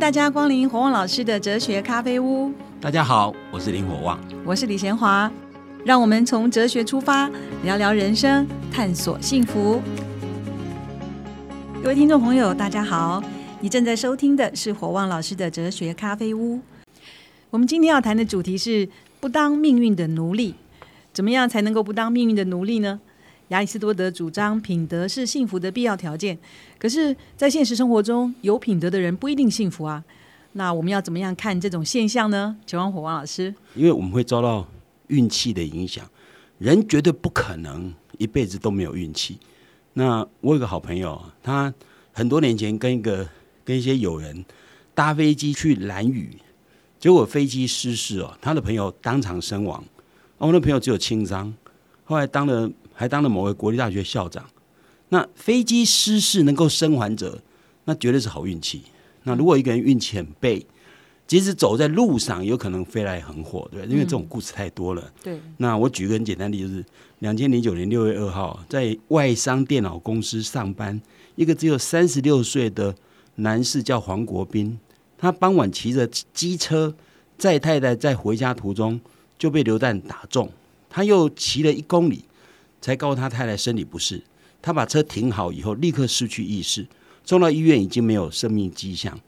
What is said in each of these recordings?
大家光临火旺老师的哲学咖啡屋。大家好，我是林火旺，我是李贤华。让我们从哲学出发，聊聊人生，探索幸福。各位听众朋友，大家好，你正在收听的是火旺老师的哲学咖啡屋。我们今天要谈的主题是不当命运的奴隶。怎么样才能够不当命运的奴隶呢？亚里士多德主张品德是幸福的必要条件，可是，在现实生活中，有品德的人不一定幸福啊。那我们要怎么样看这种现象呢？请问火王老师，因为我们会遭到运气的影响，人绝对不可能一辈子都没有运气。那我有个好朋友，他很多年前跟一个跟一些友人搭飞机去蓝屿，结果飞机失事哦，他的朋友当场身亡。我的朋友只有轻伤，后来当了。还当了某位国立大学校长，那飞机失事能够生还者，那绝对是好运气。那如果一个人运气很背，即使走在路上，有可能飞来横祸，对因为这种故事太多了。对。那我举个很简单的例子，就是两千零九年六月二号，在外商电脑公司上班，一个只有三十六岁的男士叫黄国斌，他傍晚骑着机车载太太在回家途中就被榴弹打中，他又骑了一公里。才告诉他太太身体不适，他把车停好以后，立刻失去意识，送到医院已经没有生命迹象。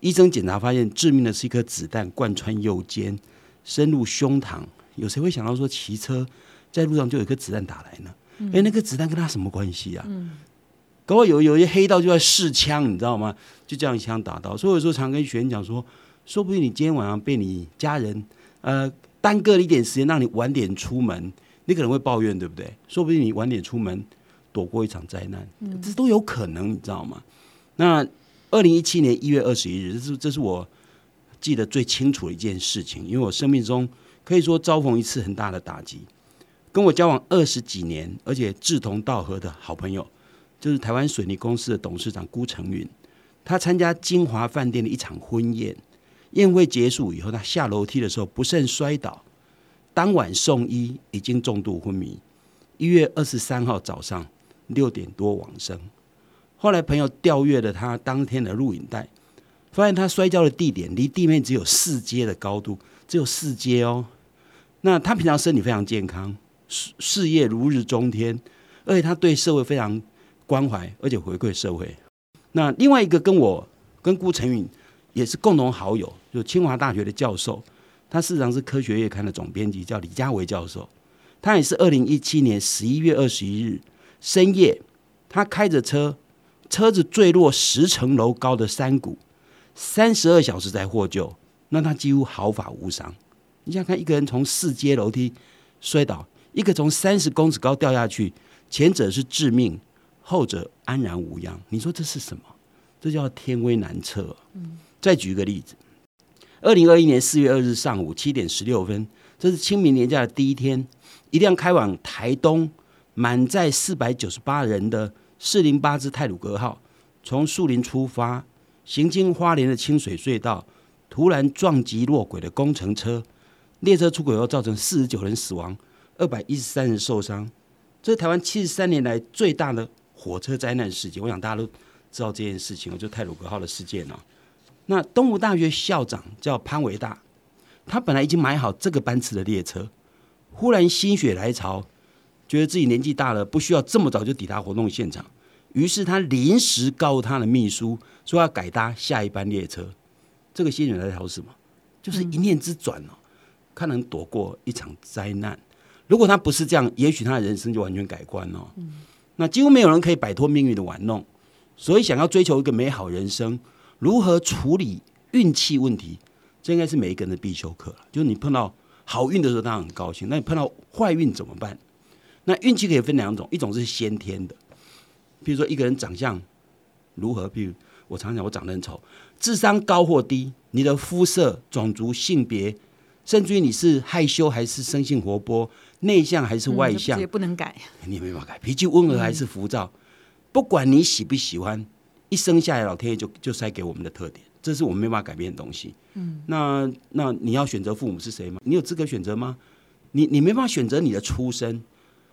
医生检查发现，致命的是一颗子弹贯穿右肩，深入胸膛。有谁会想到说骑车在路上就有一颗子弹打来呢？哎，那颗子弹跟他什么关系啊？嗯搞不好有有一些黑道就在试枪，你知道吗？就这样一枪打到。所以有时候常跟学员讲说，说不定你今天晚上被你家人呃耽搁了一点时间，让你晚点出门。你可能会抱怨，对不对？说不定你晚点出门，躲过一场灾难，这都有可能，你知道吗？那二零一七年一月二十一日，这是这是我记得最清楚的一件事情，因为我生命中可以说遭逢一次很大的打击。跟我交往二十几年，而且志同道合的好朋友，就是台湾水泥公司的董事长辜成云。他参加金华饭店的一场婚宴，宴会结束以后，他下楼梯的时候不慎摔倒。当晚送医，已经重度昏迷。一月二十三号早上六点多往生。后来朋友调阅了他当天的录影带，发现他摔跤的地点离地面只有四阶的高度，只有四阶哦。那他平常身体非常健康，事事业如日中天，而且他对社会非常关怀，而且回馈社会。那另外一个跟我跟顾成允也是共同好友，就清华大学的教授。他事实上是科学月刊的总编辑，叫李家维教授。他也是二零一七年十一月二十一日深夜，他开着车，车子坠落十层楼高的山谷，三十二小时才获救，那他几乎毫发无伤。你想看一个人从四阶楼梯摔倒，一个从三十公尺高掉下去，前者是致命，后者安然无恙。你说这是什么？这叫天威难测。嗯，再举一个例子。二零二一年四月二日上午七点十六分，这是清明年假的第一天，一辆开往台东满载四百九十八人的四零八支泰鲁格号，从树林出发，行经花莲的清水隧道，突然撞击落轨的工程车，列车出轨后造成四十九人死亡，二百一十三人受伤，这是台湾七十三年来最大的火车灾难事件。我想大家都知道这件事情，就泰鲁格号的事件啊。那东吴大学校长叫潘维大，他本来已经买好这个班次的列车，忽然心血来潮，觉得自己年纪大了，不需要这么早就抵达活动现场，于是他临时告诉他的秘书说要改搭下一班列车。这个心血来潮是什么？就是一念之转哦，他能躲过一场灾难。如果他不是这样，也许他的人生就完全改观哦。那几乎没有人可以摆脱命运的玩弄，所以想要追求一个美好人生。如何处理运气问题？这应该是每一个人的必修课了。就是你碰到好运的时候，当然很高兴；那你碰到坏运怎么办？那运气可以分两种，一种是先天的，比如说一个人长相如何，比如我常讲我长得很丑，智商高或低，你的肤色、种族、性别，甚至于你是害羞还是生性活泼、内向还是外向，也不能改，你也没办法改。脾气温和还是浮躁，不管你喜不喜欢。一生下来，老天爷就就塞给我们的特点，这是我们没办法改变的东西。嗯，那那你要选择父母是谁吗？你有资格选择吗？你你没办法选择你的出身，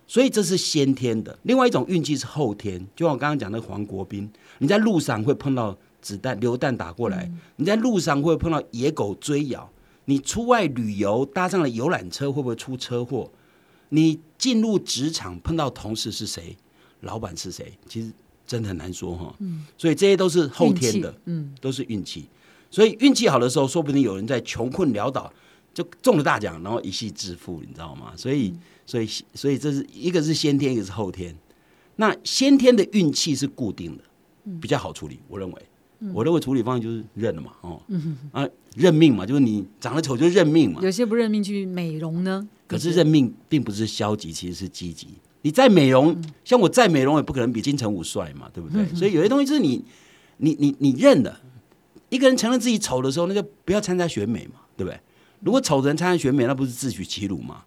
所以这是先天的。另外一种运气是后天，就像我刚刚讲的黄国斌，你在路上会碰到子弹流弹打过来，你在路上会碰到野狗追咬？你出外旅游搭上了游览车会不会出车祸？你进入职场碰到同事是谁，老板是谁？其实真的很难说哈。嗯，所以这些都是后天的，嗯，都是运气。所以运气好的时候，说不定有人在穷困潦倒就中了大奖，然后一夕致富，你知道吗？所以，所以，所以这是一个是先天，一个是后天。那先天的运气是固定的，比较好处理。我认为，我认为处理方案就是认了嘛，哦，啊，认命嘛，就是你长得丑就认命嘛。有些不认命去美容呢？可是认命并不是消极，其实是积极。你再美容，像我再美容也不可能比金城武帅嘛，对不对？所以有些东西就是你，你，你，你认了。一个人承认自己丑的时候，那就不要参加选美嘛，对不对？如果丑的人参加选美，那不是自取其辱吗？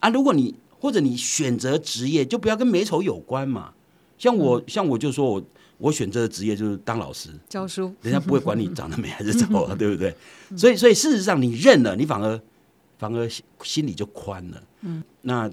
啊，如果你或者你选择职业，就不要跟美丑有关嘛。像我，像我就说我我选择的职业就是当老师教书，人家不会管你长得美还是丑啊，对不对？所以，所以事实上你认了，你反而反而心里就宽了。嗯，那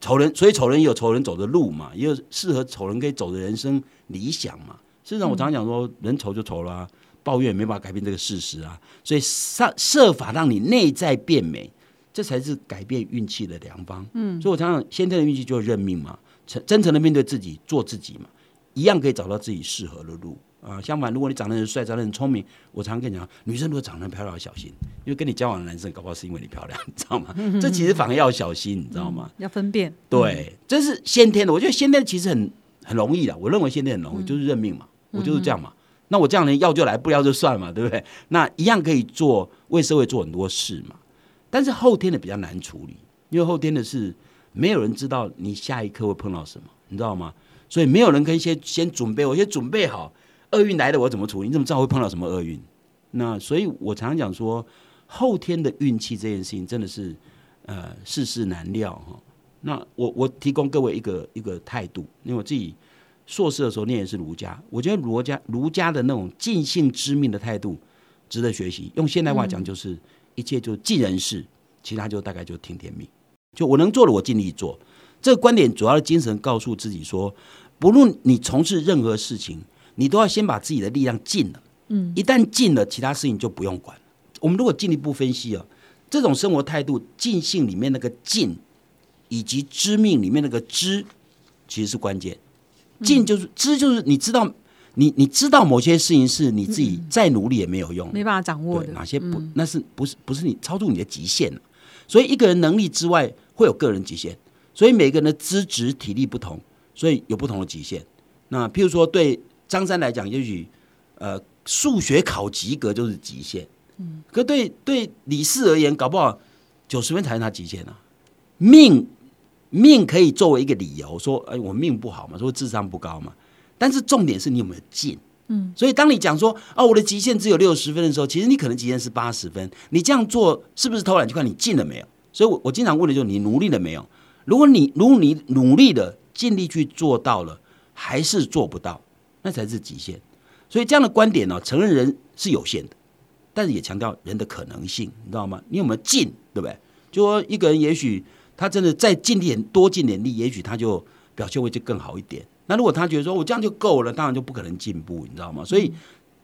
丑人，所以丑人也有丑人走的路嘛，也有适合丑人可以走的人生理想嘛。事实上，我常常讲说，人丑就丑了。抱怨没办法改变这个事实啊，所以设设法让你内在变美，这才是改变运气的良方。嗯，所以我常常先天的运气就是认命嘛，诚真诚的面对自己，做自己嘛，一样可以找到自己适合的路啊。相反，如果你长得很帅，长得很聪明，我常常跟你讲，女生如果长得很漂亮要小心，因为跟你交往的男生搞不好是因为你漂亮，你知道吗？这其实反而要小心，你知道吗？要分辨。对，这是先天的。我觉得先天其实很很容易的，我认为先天很容易，就是认命嘛，我就是这样嘛。那我这样人要就来，不要就算嘛，对不对？那一样可以做为社会做很多事嘛。但是后天的比较难处理，因为后天的是没有人知道你下一刻会碰到什么，你知道吗？所以没有人可以先先准备，我先准备好厄运来了我怎么处理？你怎么知道会碰到什么厄运？那所以我常常讲说，后天的运气这件事情真的是呃世事难料哈。那我我提供各位一个一个态度，因为我自己。硕士的时候念的是儒家，我觉得儒家儒家的那种尽性知命的态度值得学习。用现代话讲，就是一切就尽人事，其他就大概就听天命。就我能做的，我尽力做。这个观点主要的精神告诉自己说，不论你从事任何事情，你都要先把自己的力量尽了。嗯，一旦尽了，其他事情就不用管。我们如果进一步分析啊，这种生活态度，尽兴里面那个尽，以及知命里面那个知，其实是关键。尽就是知，就是你知道，你你知道某些事情是你自己再努力也没有用，没办法掌握的。哪些不？那是不是不是你超出你的极限了？所以一个人能力之外会有个人极限，所以每个人的资质体力不同，所以有不同的极限。那譬如说对张三来讲，也许呃数学考及格就是极限，嗯，可对对李四而言，搞不好九十分才是他极限啊，命。命可以作为一个理由说，哎，我命不好嘛，说智商不高嘛。但是重点是你有没有进，嗯。所以当你讲说，哦，我的极限只有六十分的时候，其实你可能极限是八十分。你这样做是不是偷懒？就看你进了没有。所以，我我经常问的就是你努力了没有？如果你如果你努力的尽力去做到了，还是做不到，那才是极限。所以这样的观点呢，承认人是有限的，但是也强调人的可能性，你知道吗？你有没有进，对不对？就说一个人也许。他真的再尽点多尽点力，也许他就表现会就更好一点。那如果他觉得说我这样就够了，当然就不可能进步，你知道吗？所以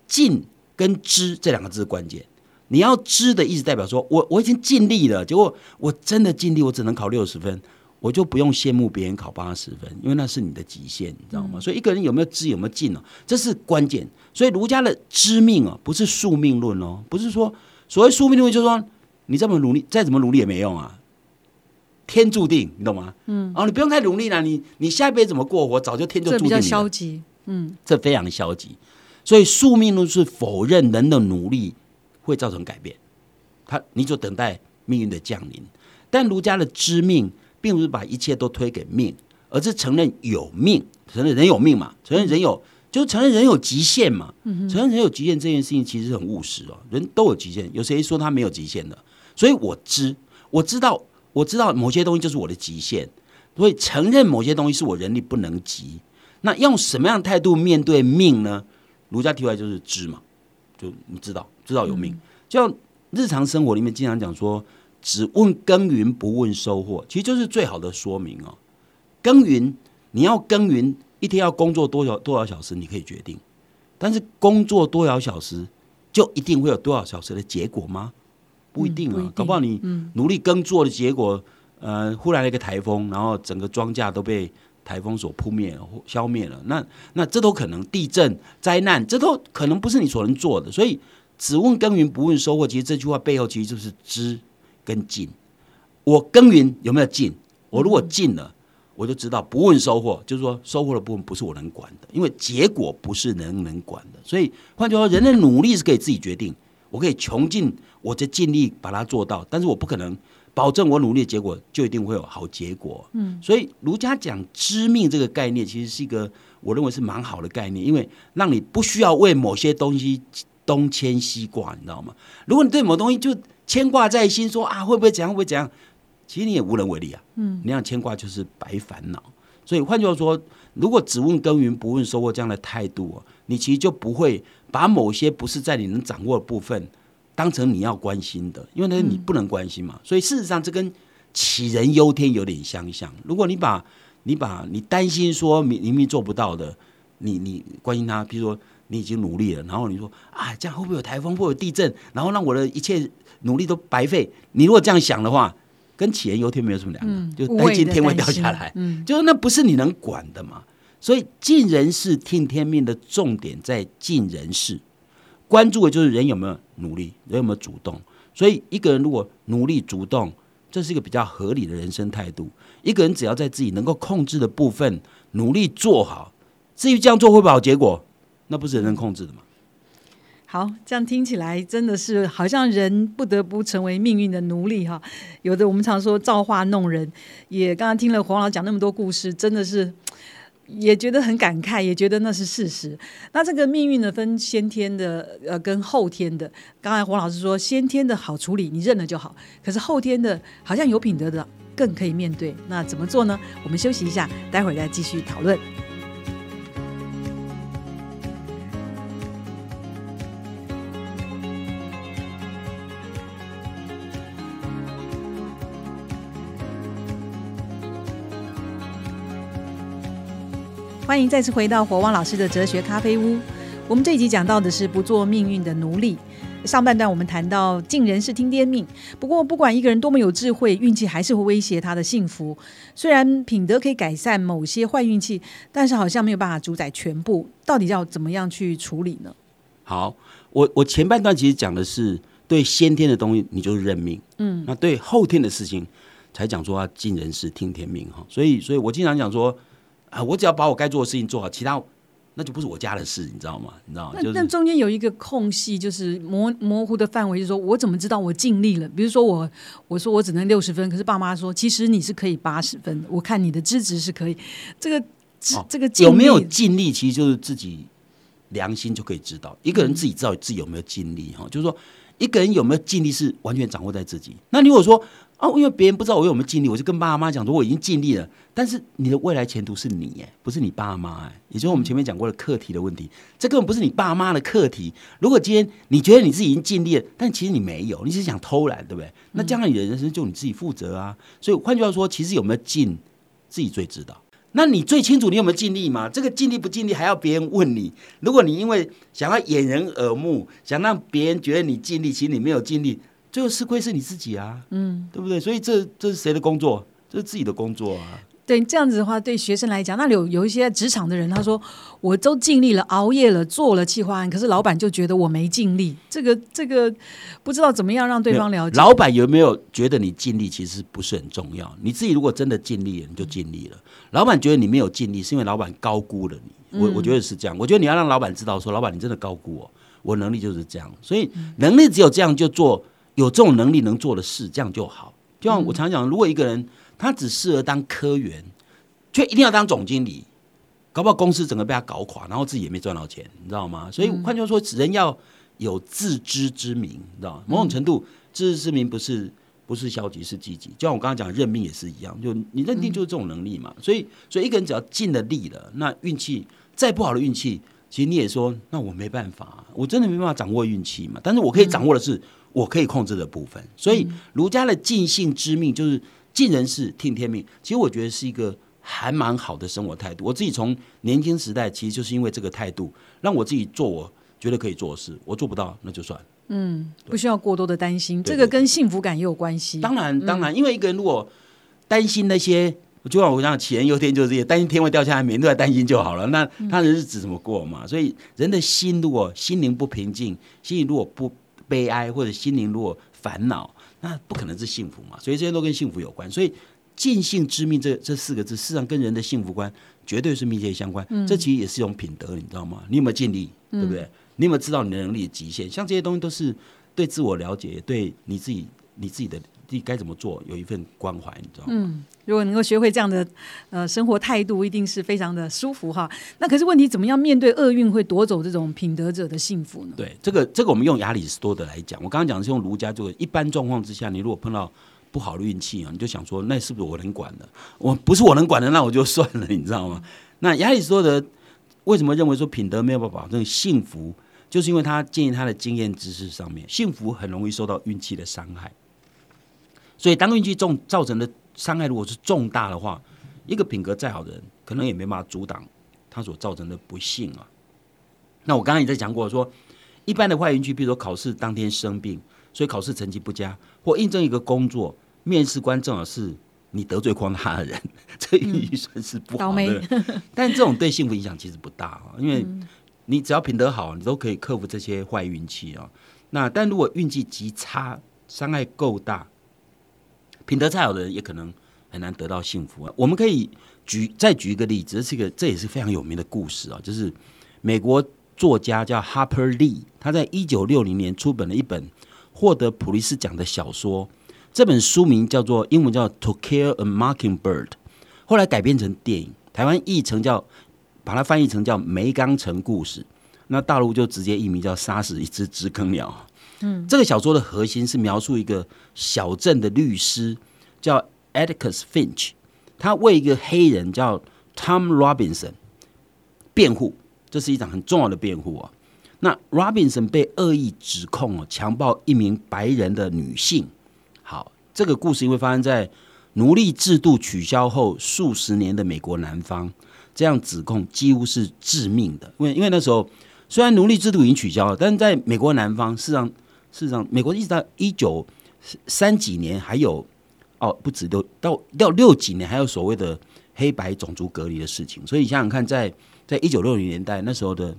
尽跟知这两个字关键。你要知的意思代表说我我已经尽力了，结果我真的尽力，我只能考六十分，我就不用羡慕别人考八十分，因为那是你的极限，你知道吗？所以一个人有没有知有没有进哦？这是关键。所以儒家的知命哦，不是宿命论哦，不是说所谓宿命论就是说你这么努力，再怎么努力也没用啊。天注定，你懂吗？嗯，哦，你不用太努力了，你你下一辈子怎么过活，早就天就注定了。比较消极，嗯，这非常消极。所以宿命论是否认人的努力会造成改变，他你就等待命运的降临。但儒家的知命，并不是把一切都推给命，而是承认有命，承认人有命嘛，承认人有，就承认人有极限嘛。承认人有极限这件事情其实很务实哦，人都有极限，有谁说他没有极限的？所以我知，我知道。我知道某些东西就是我的极限，所以承认某些东西是我人力不能及。那用什么样的态度面对命呢？儒家提出来就是知嘛，就你知道，知道有命。就像日常生活里面经常讲说，只问耕耘不问收获，其实就是最好的说明哦。耕耘，你要耕耘，一天要工作多少多少小时，你可以决定。但是工作多少小时，就一定会有多少小时的结果吗？不一定啊，嗯不定搞不好你努力耕作的结果，呃，忽然来一个台风，然后整个庄稼都被台风所扑灭消灭了，那那这都可能地震、灾难，这都可能不是你所能做的。所以，只问耕耘不问收获，其实这句话背后其实就是知跟进。我耕耘有没有进？我如果进了，我就知道不问收获，就是说收获的部分不是我能管的，因为结果不是人能管的。所以换句话说，人的努力是可以自己决定，我可以穷尽我的尽力把它做到，但是我不可能保证我努力的结果就一定会有好结果。嗯，所以儒家讲知命这个概念，其实是一个我认为是蛮好的概念，因为让你不需要为某些东西东牵西挂，你知道吗？如果你对某东西就牵挂在心，说啊会不会怎样会不会怎样，其实你也无能为力啊。嗯，你那样牵挂就是白烦恼。所以换句话说，如果只问耕耘不问收获这样的态度、哦，你其实就不会把某些不是在你能掌握的部分当成你要关心的，因为那是你不能关心嘛。所以事实上，这跟杞人忧天有点相像。如果你把你把你担心说明明明做不到的，你你关心他，比如说你已经努力了，然后你说啊，这样会不会有台风，会不会有地震，然后让我的一切努力都白费？你如果这样想的话，跟杞人忧天没有什么两样，就担心天会掉下来，嗯，就是那不是你能管的嘛。所以尽人事听天命的重点在尽人事，关注的就是人有没有努力，人有没有主动。所以一个人如果努力主动，这是一个比较合理的人生态度。一个人只要在自己能够控制的部分努力做好，至于这样做会不会好结果，那不是人能控制的吗？好，这样听起来真的是好像人不得不成为命运的奴隶哈。有的我们常说造化弄人，也刚刚听了黄老讲那么多故事，真的是也觉得很感慨，也觉得那是事实。那这个命运呢，分先天的呃跟后天的。刚才黄老师说，先天的好处理，你认了就好；可是后天的，好像有品德的更可以面对。那怎么做呢？我们休息一下，待会儿再继续讨论。欢迎再次回到火旺老师的哲学咖啡屋。我们这一集讲到的是不做命运的奴隶。上半段我们谈到尽人事听天命，不过不管一个人多么有智慧，运气还是会威胁他的幸福。虽然品德可以改善某些坏运气，但是好像没有办法主宰全部。到底要怎么样去处理呢？好，我我前半段其实讲的是对先天的东西，你就是认命，嗯，那对后天的事情才讲说要尽人事听天命哈。所以，所以我经常讲说啊，我只要把我该做的事情做好，其他那就不是我家的事，你知道吗？你知道吗？那就是那中间有一个空隙，就是模模糊的范围，就是说我怎么知道我尽力了？比如说我我说我只能六十分，可是爸妈说其实你是可以八十分，我看你的资质是可以。这个知哦这个尽有没有尽力，其实就是自己良心就可以知道。一个人自己知道自己有没有尽力哈，就是说一个人有没有尽力是完全掌握在自己。那如果说啊，因为别人不知道我有没有尽力，我就跟爸妈讲说我已经尽力了，但是你的未来前途是你哎，不是你爸妈哎，也就是我们前面讲过的课题的问题，这根本不是你爸妈的课题。如果今天你觉得你自己已经尽力了，但其实你没有，你只是想偷懒，对不对？那将来你的人生就你自己负责啊。所以换句话说，其实有没有尽，自己最知道。那你最清楚你有没有尽力嘛？这个尽力不尽力还要别人问你。如果你因为想要掩人耳目，想让别人觉得你尽力，其实你没有尽力，最后吃亏是你自己啊，嗯，对不对？所以这这是谁的工作？这是自己的工作啊。对这样子的话，对学生来讲，那有有一些职场的人，他说我都尽力了，熬夜了，做了企划案，可是老板就觉得我没尽力，这个这个不知道怎么样让对方了解。老板有没有觉得你尽力，其实不是很重要。你自己如果真的尽力了，你就尽力了。老板觉得你没有尽力，是因为老板高估了你。我我觉得是这样。我觉得你要让老板知道说，老板你真的高估我，我能力就是这样。所以能力只有这样就做有这种能力能做的事，这样就好。就像我常讲，如果一个人他只适合当科员，却一定要当总经理，搞不好公司整个被他搞垮，然后自己也没赚到钱，你知道吗？所以换句话说，人要有自知之明，你知道吗？某种程度，自知之明不是不是消极，是积极。就像我刚刚讲，认命也是一样，就你认定就是这种能力嘛。所以，所以一个人只要尽了力了，那运气再不好的运气，其实你也说，那我没办法，我真的没办法掌握运气嘛。但是我可以掌握的是我可以控制的部分。所以儒家的尽性之命就是尽人事听天命，其实我觉得是一个还蛮好的生活态度。我自己从年轻时代，其实就是因为这个态度，让我自己做我觉得可以做的事，我做不到那就算。嗯，不需要过多的担心，这个跟幸福感也有关系。当然，当然，因为一个人如果担心那些，就像我讲，杞人忧天就是这些，担心天会掉下来，每天都在担心就好了。那他的日子怎么过嘛？所以人的心如果心灵不平静，心里如果不悲哀，或者心灵如果烦恼，那不可能是幸福嘛。所以这些都跟幸福有关。所以尽兴知命这这四个字，事实上跟人的幸福观绝对是密切相关。这其实也是一种品德，你知道吗？你有没有尽力，对不对？你有没有知道你的能力的极限？像这些东西都是对自我了解，对你自己你自己的自己该怎么做有一份关怀，你知道吗？嗯，如果能够学会这样的呃生活态度，一定是非常的舒服哈。那可是问题，怎么样面对厄运会夺走这种品德者的幸福呢？对，这个这个我们用亚里士多德来讲，我刚刚讲的是用儒家这个一般状况之下，你如果碰到不好的运气啊，你就想说，那是不是我能管的？我不是我能管的，那我就算了，你知道吗？那亚里士多德为什么认为说品德没有办法保证幸福？就是因为他建议他的经验知识上面，幸福很容易受到运气的伤害。所以当运气重造成的伤害如果是重大的话，一个品格再好的人，可能也没办法阻挡他所造成的不幸啊。那我刚刚也在讲过说。一般的坏运气，比如说考试当天生病，所以考试成绩不佳，或应征一个工作，面试官正好是你得罪光他的人，这运气算是不好的。但这种对幸福影响其实不大啊，因为你只要品德好，你都可以克服这些坏运气啊。那但如果运气极差，伤害够大，品德再好的人也可能很难得到幸福啊。我们可以举再举一个例子，这是一个这也是非常有名的故事啊，就是美国。作家叫 Harper Lee，他在一九六零年出版了一本获得普利斯奖的小说，这本书名叫做英文叫《To Kill a Mockingbird》，后来改编成电影，台湾译成叫把它翻译成叫《梅冈城故事》，那大陆就直接译名叫《杀死一只知更鸟》。嗯，这个小说的核心是描述一个小镇的律师叫 Atticus Finch，他为一个黑人叫 Tom Robinson 辩护。这是一场很重要的辩护啊！那 Robinson 被恶意指控哦，强暴一名白人的女性。好，这个故事因为发生在奴隶制度取消后数十年的美国南方，这样指控几乎是致命的。因为因为那时候虽然奴隶制度已经取消了，但是在美国南方，事实上事实上，美国一直到一九三几年还有哦，不止六到到六几年还有所谓的黑白种族隔离的事情。所以你想想看，在在一九六零年代，那时候的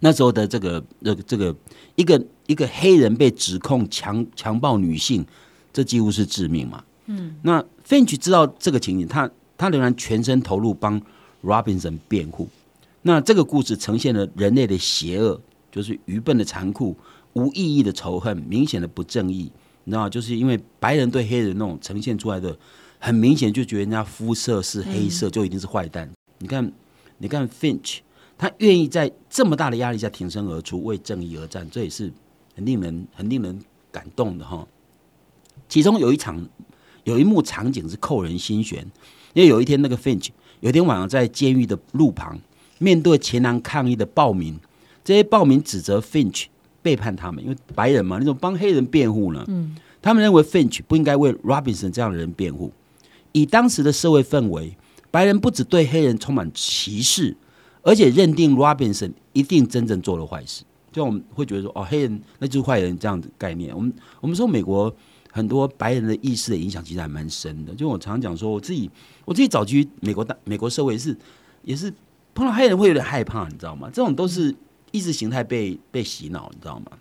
那时候的这个这个这个一个一个黑人被指控强强暴女性，这几乎是致命嘛。嗯，那 Finch 知道这个情景，他他仍然全身投入帮 Robinson 辩护。那这个故事呈现了人类的邪恶，就是愚笨的残酷、无意义的仇恨、明显的不正义。你知道？就是因为白人对黑人那种呈现出来的，很明显就觉得人家肤色是黑色，就一定是坏蛋。你看。你看 Finch，他愿意在这么大的压力下挺身而出，为正义而战，这也是很令人很令人感动的哈。其中有一场有一幕场景是扣人心弦，因为有一天那个 Finch 有一天晚上在监狱的路旁，面对前南抗议的暴民，这些暴民指责 Finch 背叛他们，因为白人嘛，你怎么帮黑人辩护呢？嗯，他们认为 Finch 不应该为 Robinson 这样的人辩护，以当时的社会氛围。白人不只对黑人充满歧视，而且认定 Robinson 一定真正做了坏事。就我们会觉得说，哦，黑人那就是坏人这样的概念。我们我们说美国很多白人的意识的影响其实还蛮深的。就我常常讲说，我自己我自己早期美国大美国社会是也是碰到黑人会有点害怕，你知道吗？这种都是意识形态被被洗脑，你知道吗？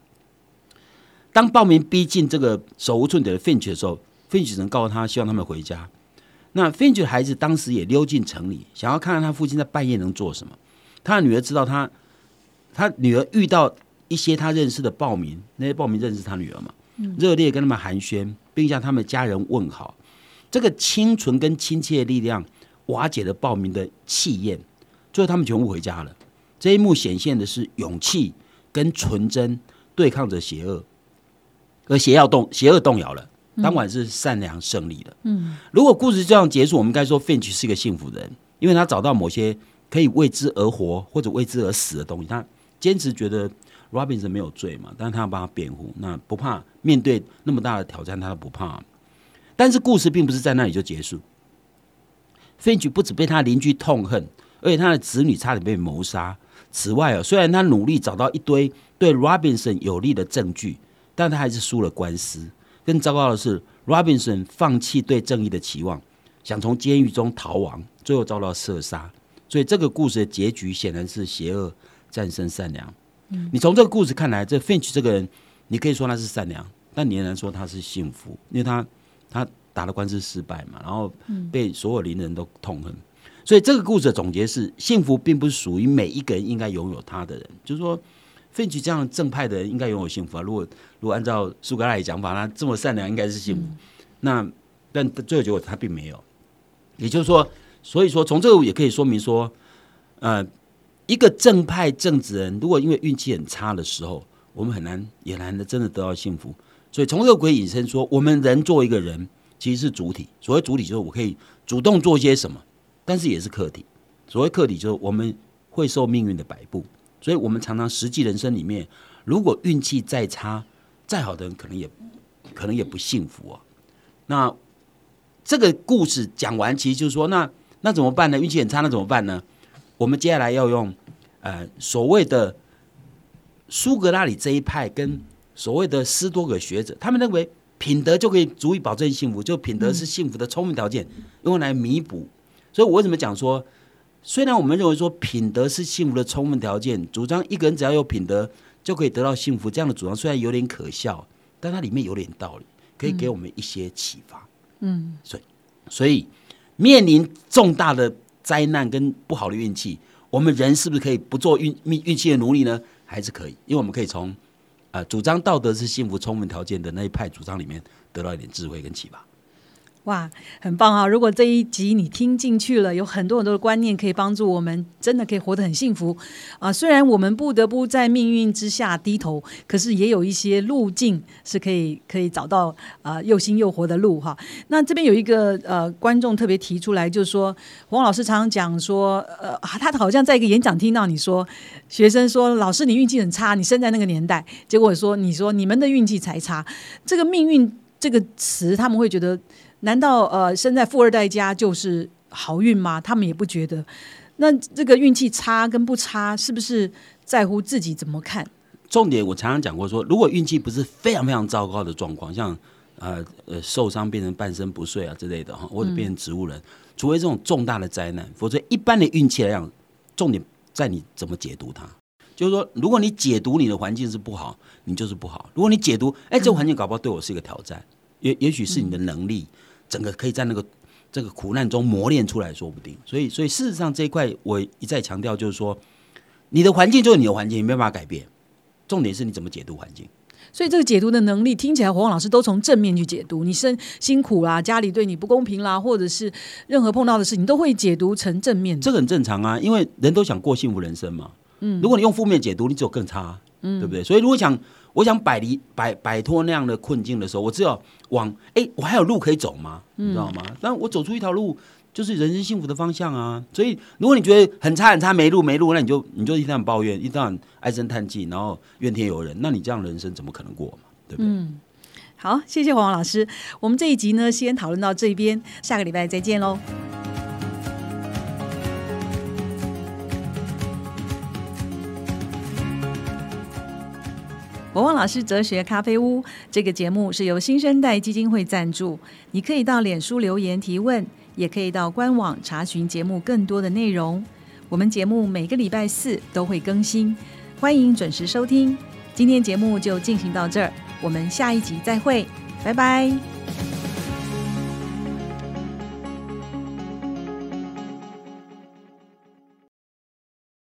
当暴民逼近这个手无寸铁的 Finch 的时候，Finch 只能告诉他，希望他们回家。那 Finch 的孩子当时也溜进城里，想要看看他父亲在半夜能做什么。他的女儿知道他，他女儿遇到一些他认识的暴民，那些暴民认识他女儿嘛，热烈跟他们寒暄，并向他们家人问好。这个清纯跟亲切的力量瓦解了暴民的气焰，最后他们全部回家了。这一幕显现的是勇气跟纯真对抗着邪恶，而邪要动邪恶动摇了。当晚是善良胜利了。嗯，如果故事这样结束，我们该说 Finch 是一个幸福的人，因为他找到某些可以为之而活或者为之而死的东西。他坚持觉得 Robinson 没有罪嘛，但是他要帮他辩护，那不怕面对那么大的挑战，他都不怕。但是故事并不是在那里就结束。Finch 不止被他邻居痛恨，而且他的子女差点被谋杀。此外啊，虽然他努力找到一堆对 Robinson 有利的证据，但他还是输了官司。更糟糕的是，Robinson 放弃对正义的期望，想从监狱中逃亡，最后遭到射杀。所以这个故事的结局显然是邪恶战胜善良。嗯你从这个故事看来，这 Finch 这个人，你可以说他是善良，但你仍然说他是幸福，因为他他打了官司失败嘛，然后被所有邻人都痛恨。所以这个故事的总结是：幸福并不是属于每一个人应该拥有他的人。就是说，Finch 这样正派的人应该拥有幸福啊。如果如果按照苏格拉底讲法，他这么善良应该是幸福。那但最后结果他并没有。也就是说，所以说从这个也可以说明说，呃。一个正派正直人，如果因为运气很差的时候，我们很难也难的真的得到幸福。所以从这个可以引申说，我们人作为一个人，其实是主体。所谓主体，就是我可以主动做些什么，但是也是客体。所谓客体，就是我们会受命运的摆布。所以我们常常实际人生里面，如果运气再差，再好的人可能也可能也不幸福啊。那这个故事讲完，其实就是说，那那怎么办呢？运气很差，那怎么办呢？我们接下来要用，呃，所谓的苏格拉底这一派跟所谓的斯多葛学者，他们认为品德就可以足以保证幸福，就品德是幸福的充分条件，用来弥补。所以我为什么讲说，虽然我们认为说品德是幸福的充分条件，主张一个人只要有品德就可以得到幸福，这样的主张虽然有点可笑，但它里面有点道理，可以给我们一些启发。嗯，所以，所以面临重大的。灾难跟不好的运气，我们人是不是可以不做运运运气的奴隶呢？还是可以？因为我们可以从呃主张道德是幸福充分条件的那一派主张里面得到一点智慧跟启发。哇，很棒啊！如果这一集你听进去了，有很多很多的观念可以帮助我们，真的可以活得很幸福啊！虽然我们不得不在命运之下低头，可是也有一些路径是可以可以找到啊又新又活的路哈。那这边有一个呃观众特别提出来，就是说黄老师常常讲说，呃，他好像在一个演讲听到你说，学生说老师你运气很差，你生在那个年代，结果说你说你们的运气才差，这个命运这个词他们会觉得。难道呃，生在富二代家就是好运吗？他们也不觉得。那这个运气差跟不差，是不是在乎自己怎么看？重点我常常讲过，说如果运气不是非常非常糟糕的状况，像呃呃受伤变成半身不遂啊之类的哈，或者变成植物人，除非这种重大的灾难，否则一般的运气来讲，重点在你怎么解读它。就是说，如果你解读你的环境是不好，你就是不好；如果你解读，哎，这个环境搞不好对我是一个挑战，也也许是你的能力。整个可以在那个这个苦难中磨练出来说不定，所以所以事实上这一块我一再强调，就是说你的环境就是你的环境，你没办法改变。重点是你怎么解读环境。所以这个解读的能力听起来，黄老师都从正面去解读。你生辛苦啦，家里对你不公平啦，或者是任何碰到的事情，都会解读成正面。这个很正常啊，因为人都想过幸福人生嘛。嗯，如果你用负面解读，你只有更差，嗯，对不对？所以如果想。我想摆离摆摆脱那样的困境的时候，我只有往哎，我还有路可以走吗？你知道吗？但我走出一条路，就是人生幸福的方向啊！所以，如果你觉得很差很差，没路没路，那你就你就一旦抱怨，一旦唉声叹气，然后怨天尤人，那你这样人生怎么可能过嘛？对不对？嗯，好，谢谢黄老师。我们这一集呢，先讨论到这边，下个礼拜再见喽。国王老师哲学咖啡屋这个节目是由新生代基金会赞助。你可以到脸书留言提问，也可以到官网查询节目更多的内容。我们节目每个礼拜四都会更新，欢迎准时收听。今天节目就进行到这儿，我们下一集再会，拜拜。